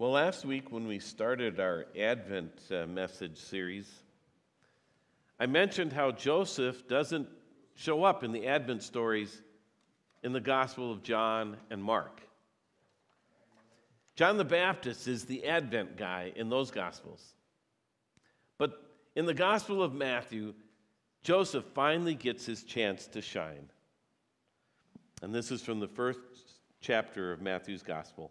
Well, last week when we started our Advent uh, message series, I mentioned how Joseph doesn't show up in the Advent stories in the Gospel of John and Mark. John the Baptist is the Advent guy in those Gospels. But in the Gospel of Matthew, Joseph finally gets his chance to shine. And this is from the first chapter of Matthew's Gospel.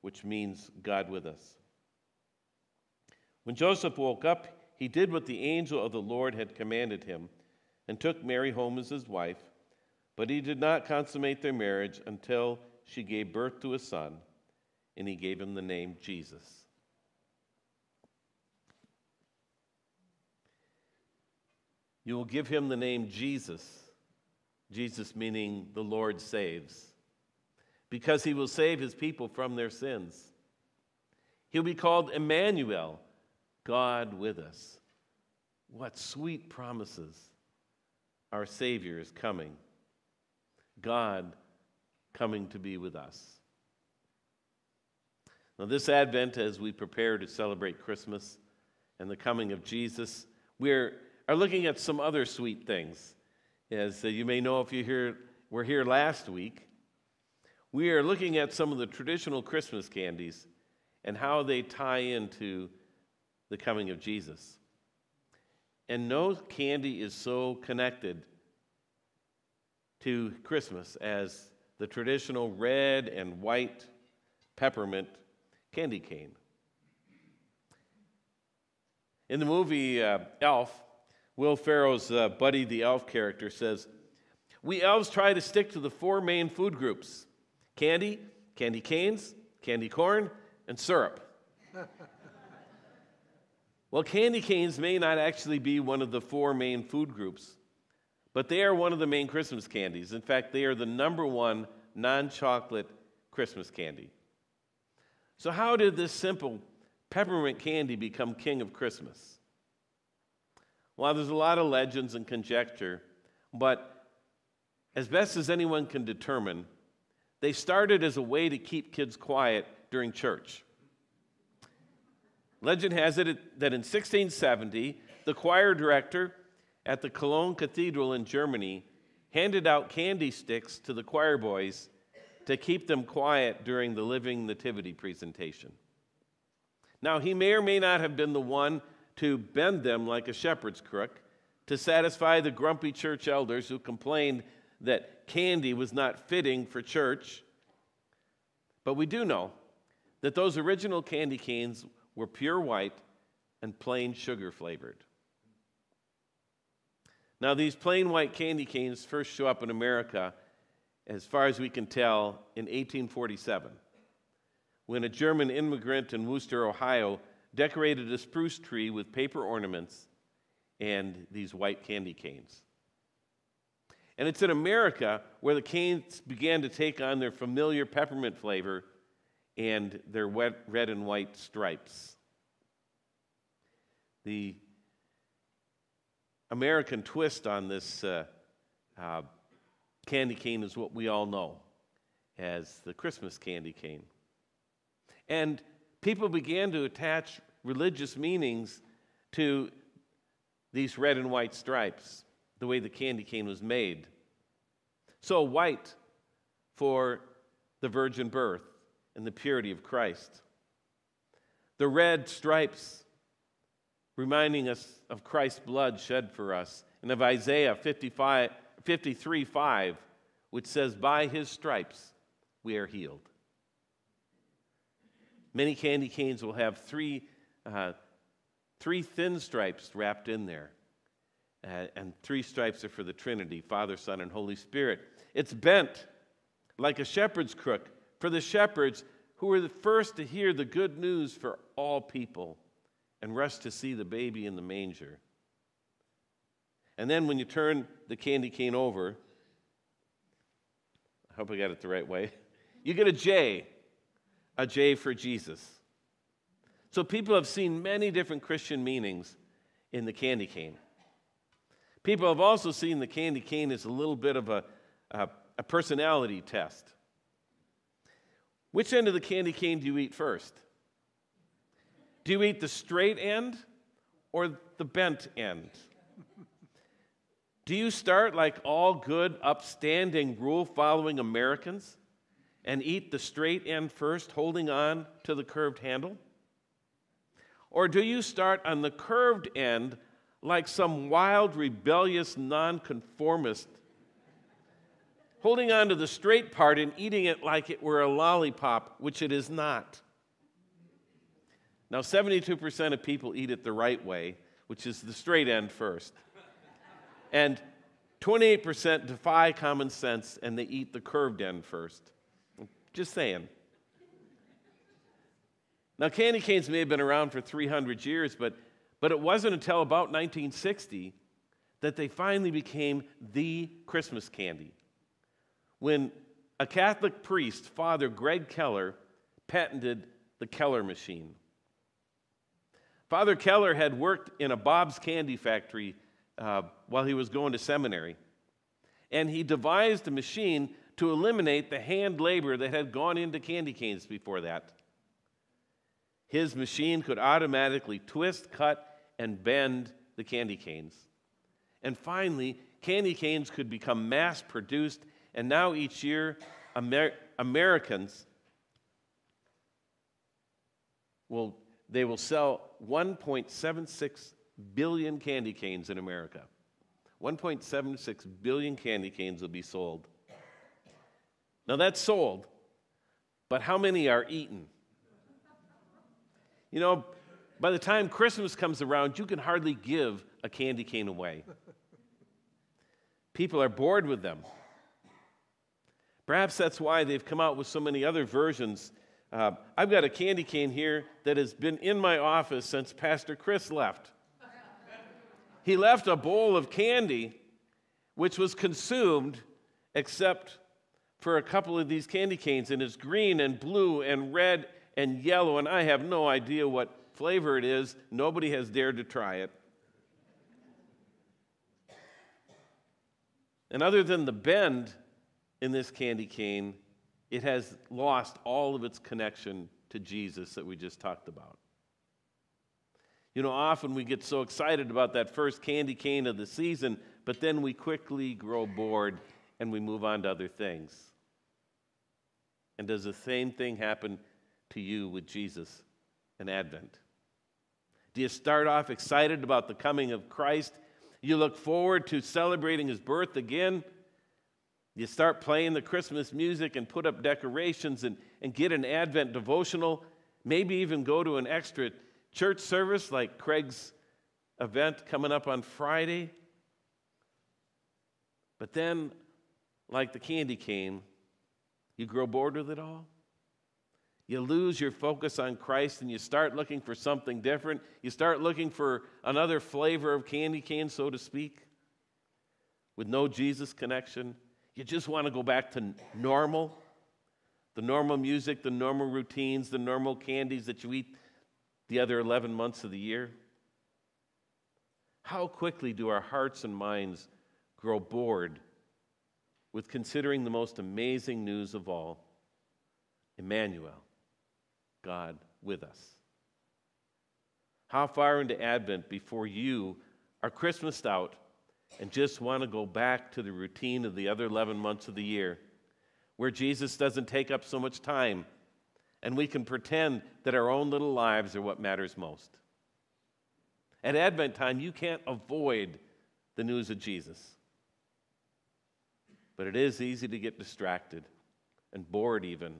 which means God with us. When Joseph woke up, he did what the angel of the Lord had commanded him and took Mary home as his wife, but he did not consummate their marriage until she gave birth to a son, and he gave him the name Jesus. You will give him the name Jesus, Jesus meaning the Lord saves because he will save his people from their sins. He'll be called Emmanuel, God with us. What sweet promises! Our Savior is coming. God coming to be with us. Now, this Advent, as we prepare to celebrate Christmas and the coming of Jesus, we are looking at some other sweet things. As uh, you may know, if you hear, were here last week, we are looking at some of the traditional Christmas candies and how they tie into the coming of Jesus. And no candy is so connected to Christmas as the traditional red and white peppermint candy cane. In the movie uh, Elf, Will Ferrell's uh, Buddy the Elf character says, We elves try to stick to the four main food groups candy, candy canes, candy corn, and syrup. well, candy canes may not actually be one of the four main food groups, but they are one of the main Christmas candies. In fact, they are the number one non chocolate Christmas candy. So, how did this simple peppermint candy become king of Christmas? Well, there's a lot of legends and conjecture, but as best as anyone can determine, they started as a way to keep kids quiet during church. Legend has it that in 1670, the choir director at the Cologne Cathedral in Germany handed out candy sticks to the choir boys to keep them quiet during the Living Nativity presentation. Now, he may or may not have been the one to bend them like a shepherd's crook to satisfy the grumpy church elders who complained that candy was not fitting for church. But we do know that those original candy canes were pure white and plain sugar flavored. Now, these plain white candy canes first show up in America, as far as we can tell, in 1847, when a German immigrant in Wooster, Ohio, decorated a spruce tree with paper ornaments and these white candy canes. And it's in America where the canes began to take on their familiar peppermint flavor and their wet, red and white stripes. The American twist on this uh, uh, candy cane is what we all know as the Christmas candy cane. And people began to attach religious meanings to these red and white stripes the way the candy cane was made. So, white for the virgin birth and the purity of Christ. The red stripes, reminding us of Christ's blood shed for us, and of Isaiah 55, 53 5, which says, By his stripes we are healed. Many candy canes will have three, uh, three thin stripes wrapped in there. Uh, and three stripes are for the Trinity Father, Son, and Holy Spirit. It's bent like a shepherd's crook for the shepherds who were the first to hear the good news for all people and rush to see the baby in the manger. And then when you turn the candy cane over, I hope I got it the right way, you get a J, a J for Jesus. So people have seen many different Christian meanings in the candy cane. People have also seen the candy cane as a little bit of a, a, a personality test. Which end of the candy cane do you eat first? Do you eat the straight end or the bent end? Do you start like all good, upstanding, rule following Americans and eat the straight end first, holding on to the curved handle? Or do you start on the curved end like some wild, rebellious nonconformist, holding on to the straight part and eating it like it were a lollipop, which it is not? Now, 72% of people eat it the right way, which is the straight end first. And 28% defy common sense and they eat the curved end first. Just saying. Now, candy canes may have been around for 300 years, but, but it wasn't until about 1960 that they finally became the Christmas candy. When a Catholic priest, Father Greg Keller, patented the Keller machine. Father Keller had worked in a Bob's candy factory uh, while he was going to seminary. And he devised a machine to eliminate the hand labor that had gone into candy canes before that. His machine could automatically twist, cut, and bend the candy canes. And finally, candy canes could become mass produced, and now each year, Amer- Americans will they will sell 1.76 billion candy canes in America. 1.76 billion candy canes will be sold. Now that's sold, but how many are eaten? You know, by the time Christmas comes around, you can hardly give a candy cane away. People are bored with them. Perhaps that's why they've come out with so many other versions. Uh, I've got a candy cane here that has been in my office since Pastor Chris left he left a bowl of candy which was consumed except for a couple of these candy canes, and it's green and blue and red and yellow, and I have no idea what flavor it is. Nobody has dared to try it. And other than the bend in this candy cane, it has lost all of its connection to Jesus that we just talked about. You know, often we get so excited about that first candy cane of the season, but then we quickly grow bored and we move on to other things. And does the same thing happen to you with Jesus and Advent? Do you start off excited about the coming of Christ? You look forward to celebrating his birth again? You start playing the Christmas music and put up decorations and, and get an Advent devotional, maybe even go to an extra church service like Craig's event coming up on Friday. But then, like the candy cane, you grow bored with it all. You lose your focus on Christ and you start looking for something different. You start looking for another flavor of candy cane, so to speak, with no Jesus connection. You just want to go back to normal the normal music, the normal routines, the normal candies that you eat the other 11 months of the year? How quickly do our hearts and minds grow bored with considering the most amazing news of all Emmanuel, God with us? How far into Advent before you are Christmased out and just want to go back to the routine of the other 11 months of the year where Jesus doesn't take up so much time And we can pretend that our own little lives are what matters most. At Advent time, you can't avoid the news of Jesus. But it is easy to get distracted and bored, even,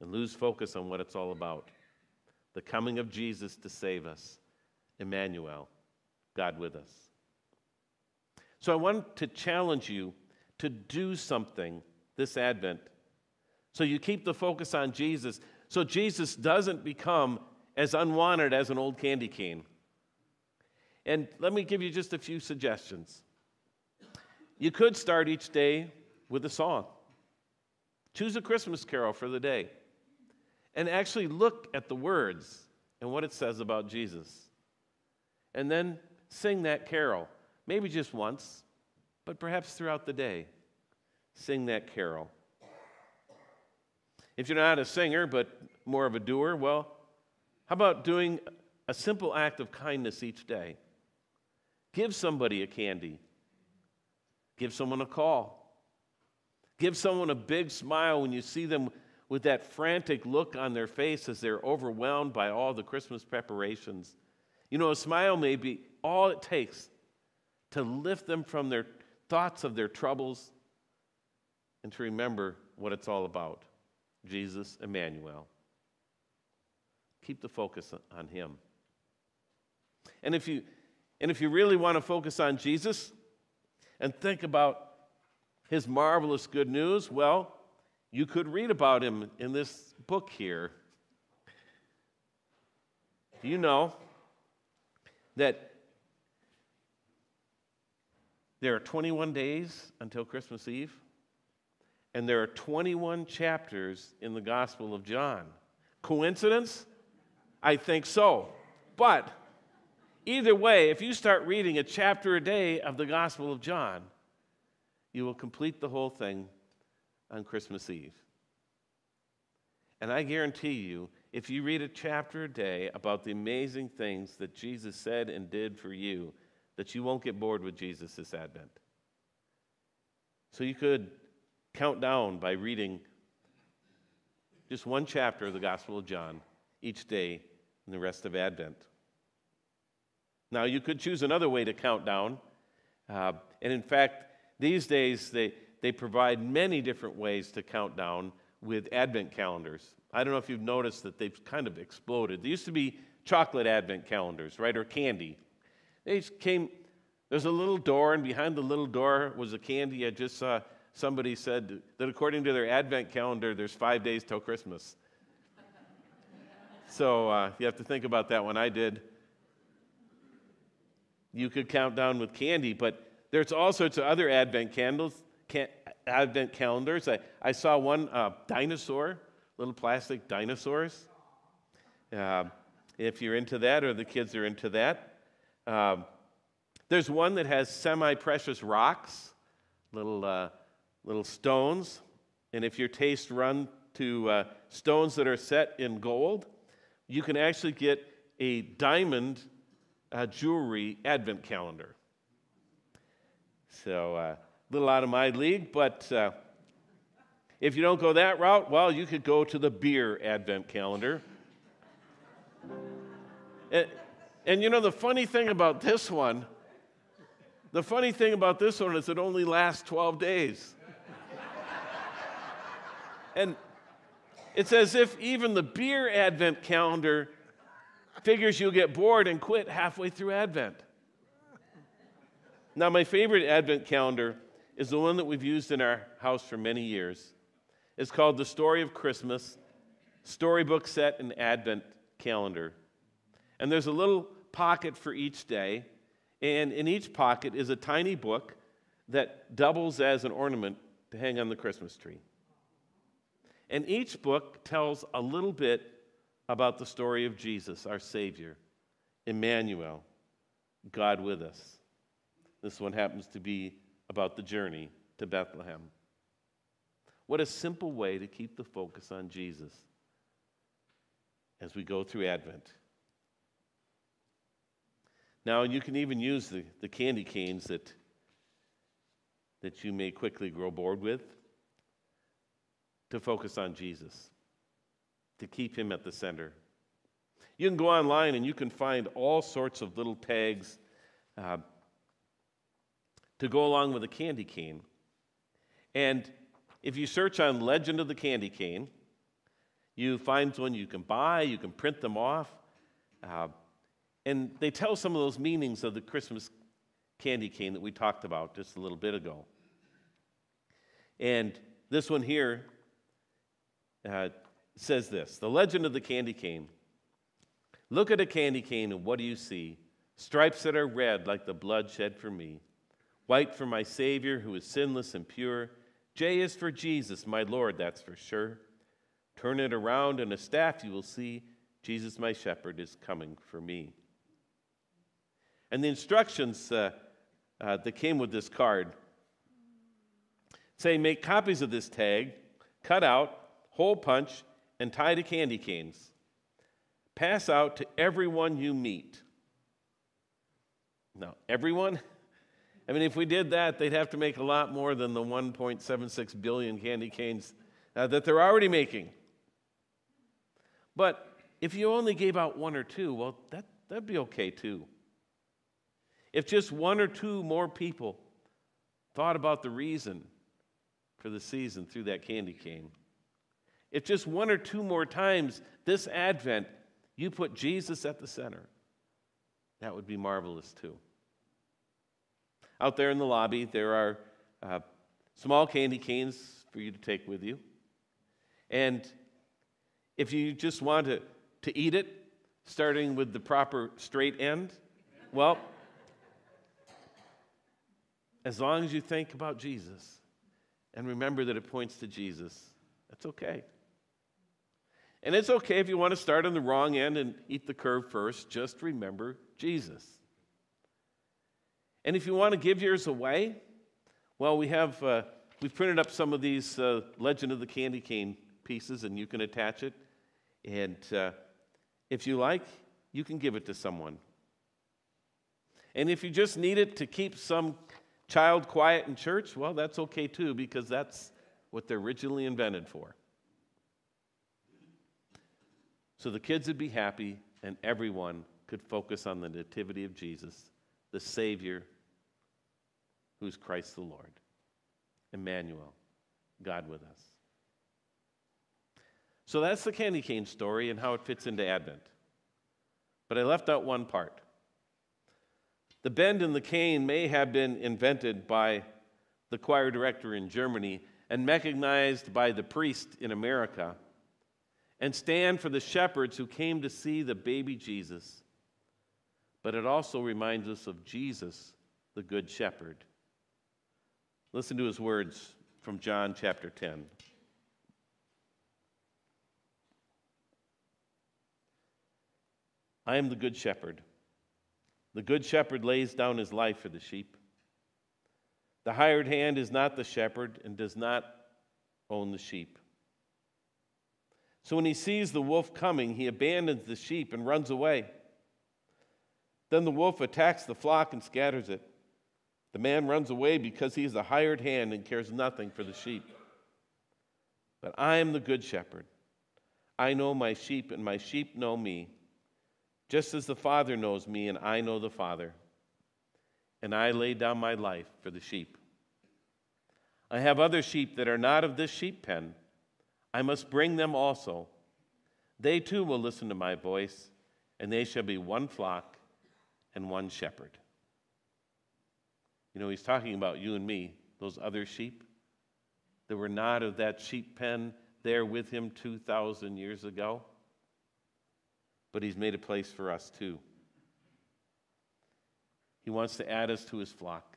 and lose focus on what it's all about the coming of Jesus to save us, Emmanuel, God with us. So I want to challenge you to do something this Advent so you keep the focus on Jesus so Jesus doesn't become as unwanted as an old candy cane. And let me give you just a few suggestions. You could start each day with a song. Choose a Christmas carol for the day and actually look at the words and what it says about Jesus. And then sing that carol, maybe just once, but perhaps throughout the day. Sing that carol. If you're not a singer, but more of a doer, well, how about doing a simple act of kindness each day? Give somebody a candy, give someone a call. Give someone a big smile when you see them with that frantic look on their face as they're overwhelmed by all the Christmas preparations. You know, a smile may be all it takes to lift them from their thoughts of their troubles and to remember what it's all about. Jesus, Emmanuel. Keep the focus on him. And if you and if you really want to focus on Jesus and think about his marvelous good news, well, you could read about him in this book here. Do you know that there are 21 days until Christmas Eve? and there are 21 chapters in the Gospel of John. Coincidence? I think so. But either way, if you start reading a chapter a day of the Gospel of John, you will complete the whole thing on Christmas Eve. And I guarantee you, if you read a chapter a day about the amazing things that Jesus said and did for you, that you won't get bored with Jesus this Advent. So you could count down by reading just one chapter of the Gospel of John each day in the rest of Advent. Now, you could choose another way to count down. Uh, and in fact, these days they, they provide many different ways to count down with Advent calendars. I don't know if you've noticed that they've kind of exploded. There used to be chocolate Advent calendars, right, or candy. They came, there's a little door, and behind the little door was a candy I just saw somebody said that according to their Advent calendar, there's five days till Christmas. so uh, you have to think about that one. I did. You could count down with candy, but there's all sorts of other Advent candles, can, Advent calendars. I, I saw one uh, dinosaur, little plastic dinosaurs. Uh, if you're into that, or the kids are into that. Um, there's one that has semi precious rocks, little uh, little stones. And if your taste run to uh, stones that are set in gold, you can actually get a diamond uh, jewelry advent calendar. So, a little out of my league, but uh, if you don't go that route, well, you could go to the beer advent calendar. and, and you know, the funny thing about this one, the funny thing about this one is it only lasts 12 days. And it's as if even the beer Advent calendar figures you'll get bored and quit halfway through Advent. Now, my favorite Advent calendar is the one that we've used in our house for many years. It's called The Story of Christmas, Storybook Set and Advent Calendar. And there's a little pocket for each day, and in each pocket is a tiny book that doubles as an ornament to hang on the Christmas tree. And each book tells a little bit about the story of Jesus, our Savior, Emmanuel, God with us. This one happens to be about the journey to Bethlehem. What a simple way to keep the focus on Jesus as we go through Advent. Now, you can even use the, the candy canes that, that you may quickly grow bored with to focus on Jesus. to keep him at the center. You can go online and you can find all sorts of little tags uh, to go along with a candy cane. And if you search on Legend of the Candy Cane, you find one you can buy, you can print them off. Uh, and they tell some of those meanings of the Christmas candy cane that we talked about just a little bit ago. And this one here uh, says this The legend of the candy cane. Look at a candy cane, and what do you see? Stripes that are red like the blood shed for me, white for my Savior who is sinless and pure. J is for Jesus, my Lord, that's for sure. Turn it around, and a staff you will see Jesus, my shepherd, is coming for me. And the instructions uh, uh, that came with this card say make copies of this tag, cut out, hole punch, and tie to candy canes. Pass out to everyone you meet. Now, everyone? I mean, if we did that, they'd have to make a lot more than the 1.76 billion candy canes uh, that they're already making. But if you only gave out one or two, well, that, that'd be okay too. If just one or two more people thought about the reason for the season through that candy cane, if just one or two more times this Advent you put Jesus at the center, that would be marvelous too. Out there in the lobby, there are uh, small candy canes for you to take with you. And if you just want to, to eat it, starting with the proper straight end, well, as long as you think about Jesus and remember that it points to Jesus, that's okay. And it's okay if you want to start on the wrong end and eat the curve first, just remember Jesus. And if you want to give yours away, well, we have uh, we've printed up some of these uh, Legend of the Candy Cane pieces, and you can attach it. And uh, if you like, you can give it to someone. And if you just need it to keep some child quiet in church, well, that's okay too, because that's what they're originally invented for. So the kids would be happy, and everyone could focus on the nativity of Jesus, the Savior, who's Christ the Lord. Emmanuel, God with us. So that's the candy cane story and how it fits into Advent. But I left out one part. The bend in the cane may have been invented by the choir director in Germany and recognized by the priest in America and stand for the shepherds who came to see the baby Jesus. But it also reminds us of Jesus, the Good Shepherd. Listen to his words from John chapter 10. I am the Good Shepherd. The Good Shepherd lays down his life for the sheep. The hired hand is not the shepherd and does not own the sheep. So when he sees the wolf coming, he abandons the sheep and runs away. Then the wolf attacks the flock and scatters it. The man runs away because he is a hired hand and cares nothing for the sheep. But I am the good shepherd. I know my sheep, and my sheep know me, just as the Father knows me, and I know the Father. And I lay down my life for the sheep. I have other sheep that are not of this sheep pen. I must bring them also. They too will listen to my voice, and they shall be one flock and one shepherd. You know, he's talking about you and me, those other sheep that were not of that sheep pen there with him 2,000 years ago. But he's made a place for us too. He wants to add us to his flock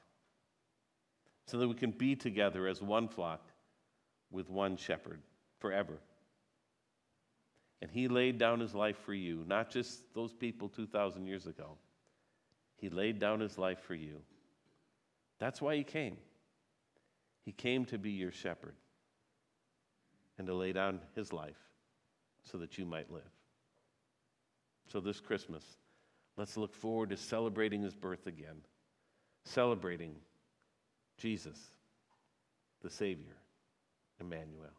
so that we can be together as one flock with one shepherd forever. And he laid down his life for you, not just those people 2,000 years ago. He laid down his life for you. That's why he came. He came to be your shepherd and to lay down his life so that you might live. So, this Christmas, let's look forward to celebrating his birth again, celebrating Jesus, the Savior, Emmanuel.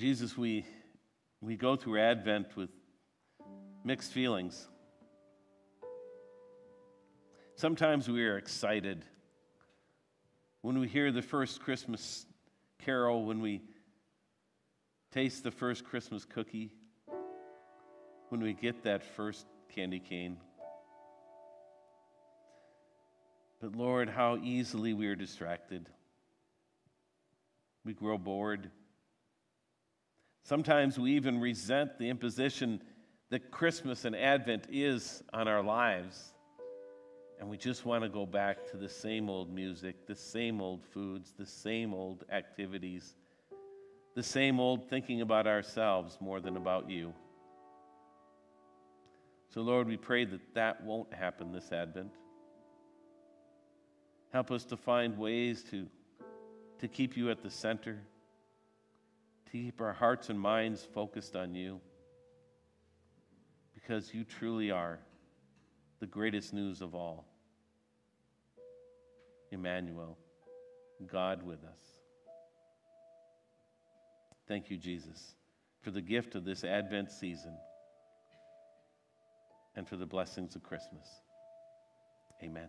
Jesus, we, we go through Advent with mixed feelings. Sometimes we are excited when we hear the first Christmas carol, when we taste the first Christmas cookie, when we get that first candy cane. But Lord, how easily we are distracted. We grow bored. Sometimes we even resent the imposition that Christmas and Advent is on our lives. And we just want to go back to the same old music, the same old foods, the same old activities, the same old thinking about ourselves more than about you. So, Lord, we pray that that won't happen this Advent. Help us to find ways to, to keep you at the center, to keep our hearts and minds focused on you, because you truly are the greatest news of all. Emmanuel, God with us. Thank you, Jesus, for the gift of this Advent season and for the blessings of Christmas. Amen.